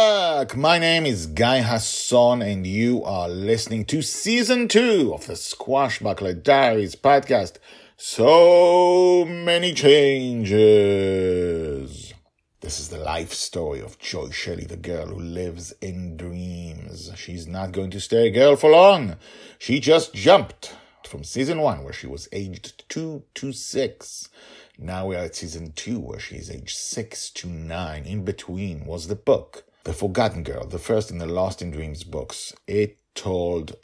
Back. My name is Guy Hasson, and you are listening to season two of the Squashbuckler Diaries podcast. So many changes. This is the life story of Joy Shelley, the girl who lives in dreams. She's not going to stay a girl for long. She just jumped from season one, where she was aged two to six. Now we are at season two, where she is aged six to nine. In between was the book, The Forgotten Girl, the first in the Lost in Dreams books. It told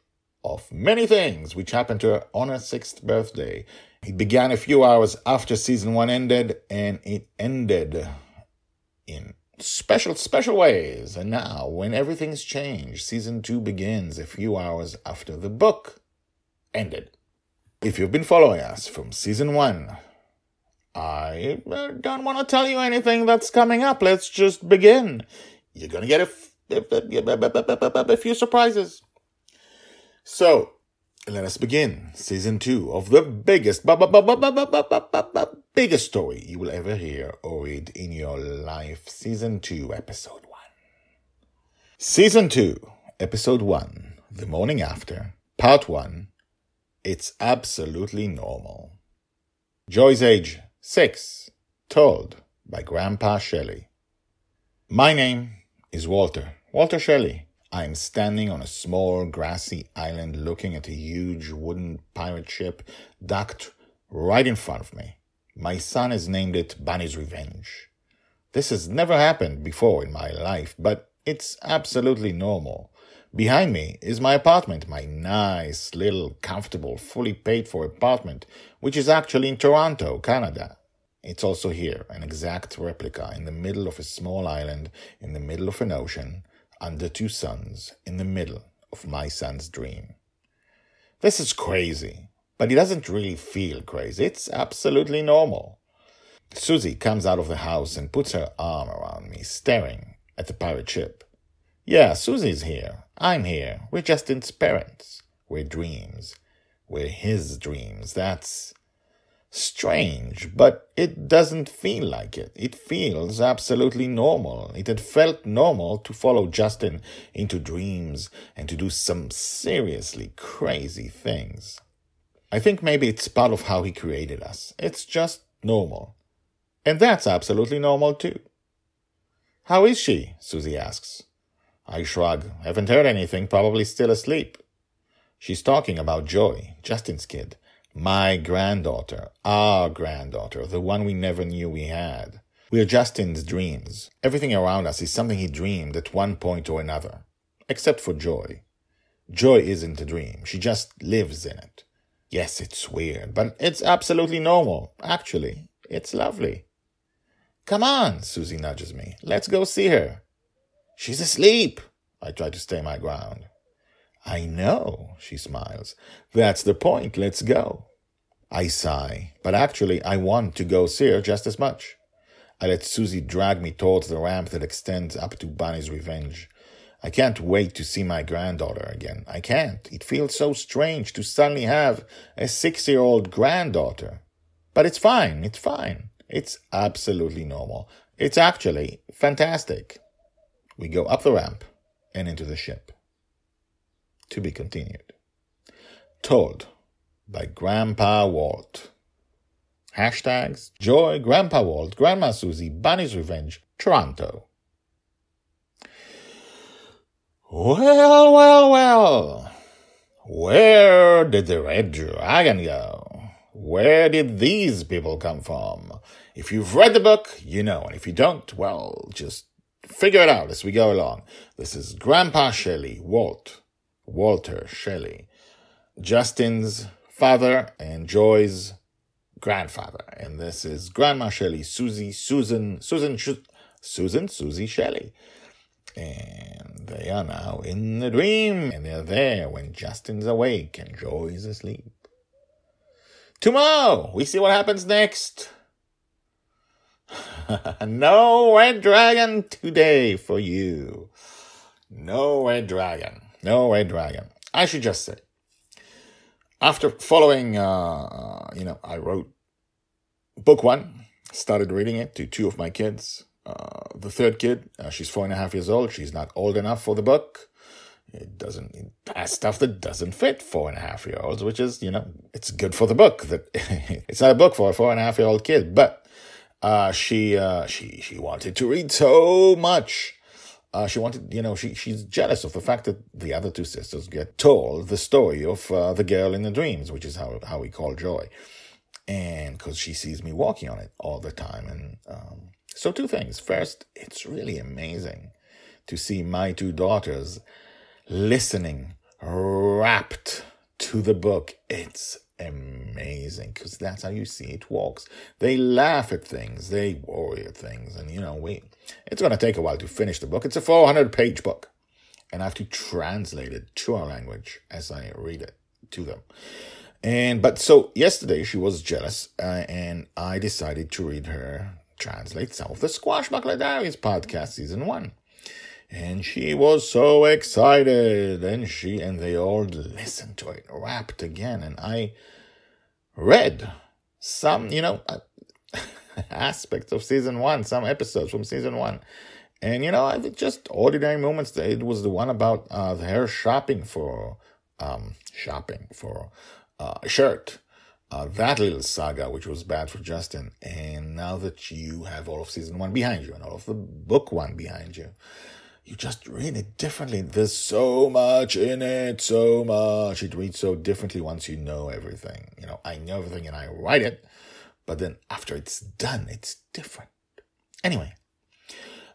of many things which happened to her on her sixth birthday. It began a few hours after season one ended, and it ended in special, special ways. And now, when everything's changed, season two begins a few hours after the book ended. If you've been following us from season one, I uh, don't want to tell you anything that's coming up. Let's just begin. You're going to get a, few surprises. So, let us begin season two of the biggest, biggest story you will ever hear or read in your life. Season two, episode one. Season two, episode one, the morning after, part one. It's absolutely normal. Joy's age, six, told by Grandpa Shelley. My name is Walter, Walter Shelley. I am standing on a small grassy island looking at a huge wooden pirate ship docked right in front of me. My son has named it Bonny's Revenge. This has never happened before in my life, but it's absolutely normal. Behind me is my apartment, my nice, little, comfortable, fully paid for apartment, which is actually in Toronto, Canada. It's also here, an exact replica in the middle of a small island, in the middle of an ocean, under two suns, in the middle of my son's dream. This is crazy, but it doesn't really feel crazy. It's absolutely normal. Susie comes out of the house and puts her arm around me, staring at the pirate ship. Yeah, Susie's here. I'm here. We're just in parents. We're dreams. We're his dreams. That's strange, but it doesn't feel like it. It feels absolutely normal. It had felt normal to follow Justin into dreams and to do some seriously crazy things. I think maybe it's part of how he created us. It's just normal. And that's absolutely normal too. How is she? Susie asks. I shrug. Haven't heard anything, probably still asleep. She's talking about Joy, Justin's kid. My granddaughter, our granddaughter, the one we never knew we had. We're Justin's dreams. Everything around us is something he dreamed at one point or another. Except for Joy. Joy isn't a dream. She just lives in it. Yes, it's weird, but it's absolutely normal. Actually, it's lovely. Come on, Susie nudges me. Let's go see her. She's asleep. I try to stay my ground. I know, she smiles. That's the point. Let's go. I sigh, but actually I want to go see her just as much. I let Susie drag me towards the ramp that extends up to Bonny's Revenge. I can't wait to see my granddaughter again. I can't. It feels so strange to suddenly have a six year old granddaughter. But it's fine. It's fine. It's absolutely normal. It's actually fantastic. We go up the ramp and into the ship. To be continued. Told by Grandpa Walt. Hashtags Joy, Grandpa Walt, Grandma Susie, Bonny's Revenge, Toronto. Well, well, well. Where did the red dragon go? Where did these people come from? If you've read the book, you know, and if you don't, well, just figure it out as we go along. This is Grandpa Shelley, Walt, Walter Shelley, Justin's father and Joy's grandfather. And this is Grandma Shelley, Susie, Susan, Susan, Susan, Susie Shelley. And they are now in the dream, and they're there when Justin's awake and Joy's asleep. Tomorrow, we see what happens next. no red dragon today for you. No red dragon. No red dragon. I should just say, after following, uh, you know, I wrote book one, started reading it to two of my kids. Uh, the third kid, uh, she's four and a half years old. She's not old enough for the book. It doesn't it has stuff that doesn't fit four and a half year olds, which is you know it's good for the book. That it's not a book for a four and a half year old kid, but uh, she uh, she she wanted to read so much. Uh, she wanted, you know, she she's jealous of the fact that the other two sisters get told the story of uh, the girl in the dreams, which is how how we call Joy, and because she sees me walking on it all the time. And um, so, two things. First, it's really amazing to see my two daughters listening, wrapped to the book. It's amazing because that's how you see it walks. They laugh at things, they worry at things, and you know, we it's going to take a while to finish the book. It's a 400 page book, and I have to translate it to our language as I read it to them. And but so yesterday she was jealous, uh, and I decided to read her translate some of the Squashbuckler Diaries podcast season one and she was so excited and she and they all listened to it rapped again and i read some you know uh, aspects of season one some episodes from season one and you know just ordinary moments it was the one about uh her shopping for um shopping for uh, a shirt uh, that little saga, which was bad for Justin. And now that you have all of season one behind you and all of the book one behind you, you just read it differently. There's so much in it, so much. It reads so differently once you know everything. You know, I know everything and I write it, but then after it's done, it's different. Anyway,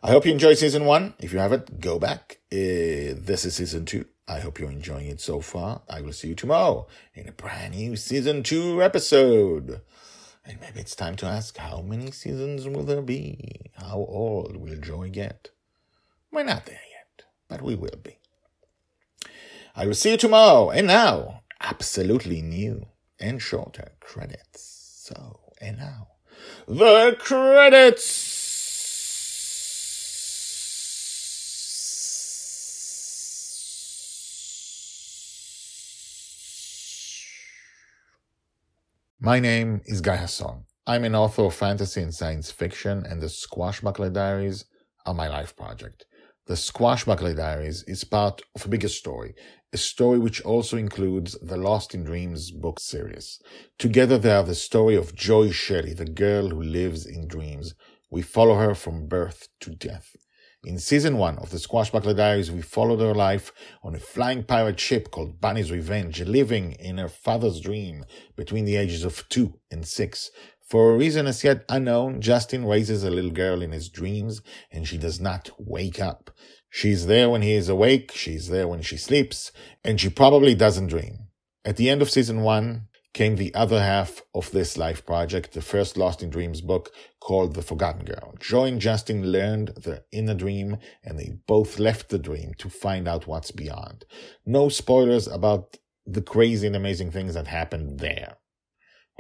I hope you enjoyed season one. If you haven't, go back. Uh, this is season two. I hope you're enjoying it so far. I will see you tomorrow in a brand new season two episode. And maybe it's time to ask how many seasons will there be? How old will Joy get? We're not there yet, but we will be. I will see you tomorrow. And now, absolutely new and shorter credits. So, and now, the credits! My name is Guy Hasson. I'm an author of fantasy and science fiction, and the Squashbuckler Diaries are my life project. The Squashbuckler Diaries is part of a bigger story, a story which also includes the Lost in Dreams book series. Together they are the story of Joy Shelley, the girl who lives in dreams. We follow her from birth to death. In season one of the Squashbuckler Diaries, we followed her life on a flying pirate ship called Bonny's Revenge, living in her father's dream between the ages of two and six. For a reason as yet unknown, Justin raises a little girl in his dreams and she does not wake up. She's there when he is awake, she's there when she sleeps, and she probably doesn't dream. At the end of season one came the other half of this life project, the first Lost in Dreams book called The Forgotten Girl. Joy and Justin learned they're in a dream and they both left the dream to find out what's beyond. No spoilers about the crazy and amazing things that happened there.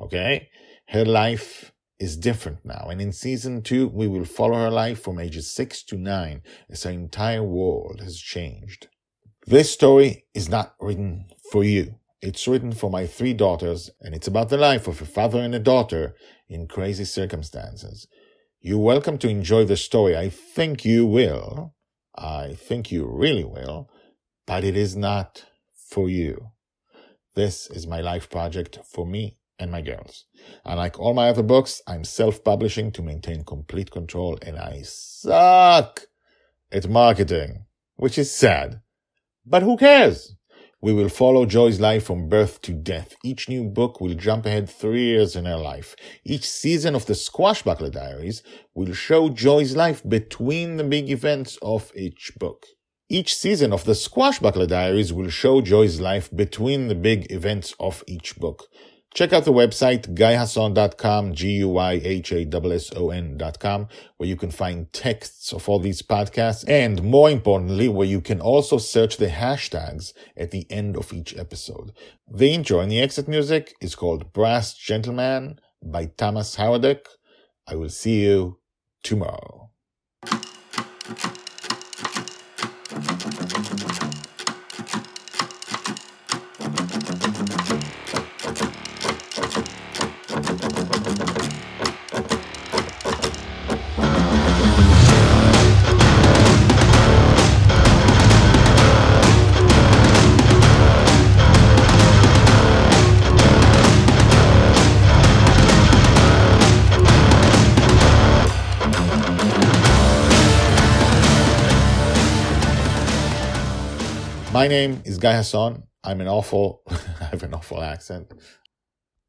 Okay? Her life is different now, and in season two, we will follow her life from ages six to nine as her entire world has changed. This story is not written for you. It's written for my three daughters, and it's about the life of a father and a daughter in crazy circumstances. You're welcome to enjoy the story. I think you will. I think you really will. But it is not for you. This is my life project for me and my girls. Unlike all my other books, I'm self-publishing to maintain complete control and I suck at marketing, which is sad. But who cares? We will follow Joy's life from birth to death. Each new book will jump ahead three years in her life. Each season of the Squashbuckler Diaries will show Joy's life between the big events of each book. Each season of the Squashbuckler Diaries will show Joy's life between the big events of each book. Check out the website guyhasson.com, G-U-Y-H-A-S-S-O-N.com, where you can find texts of all these podcasts and more importantly, where you can also search the hashtags at the end of each episode. The intro and the exit music is called Brass Gentleman by Thomas Howardick. I will see you tomorrow. My name is Guy Hasson. I'm an awful, I have an awful accent.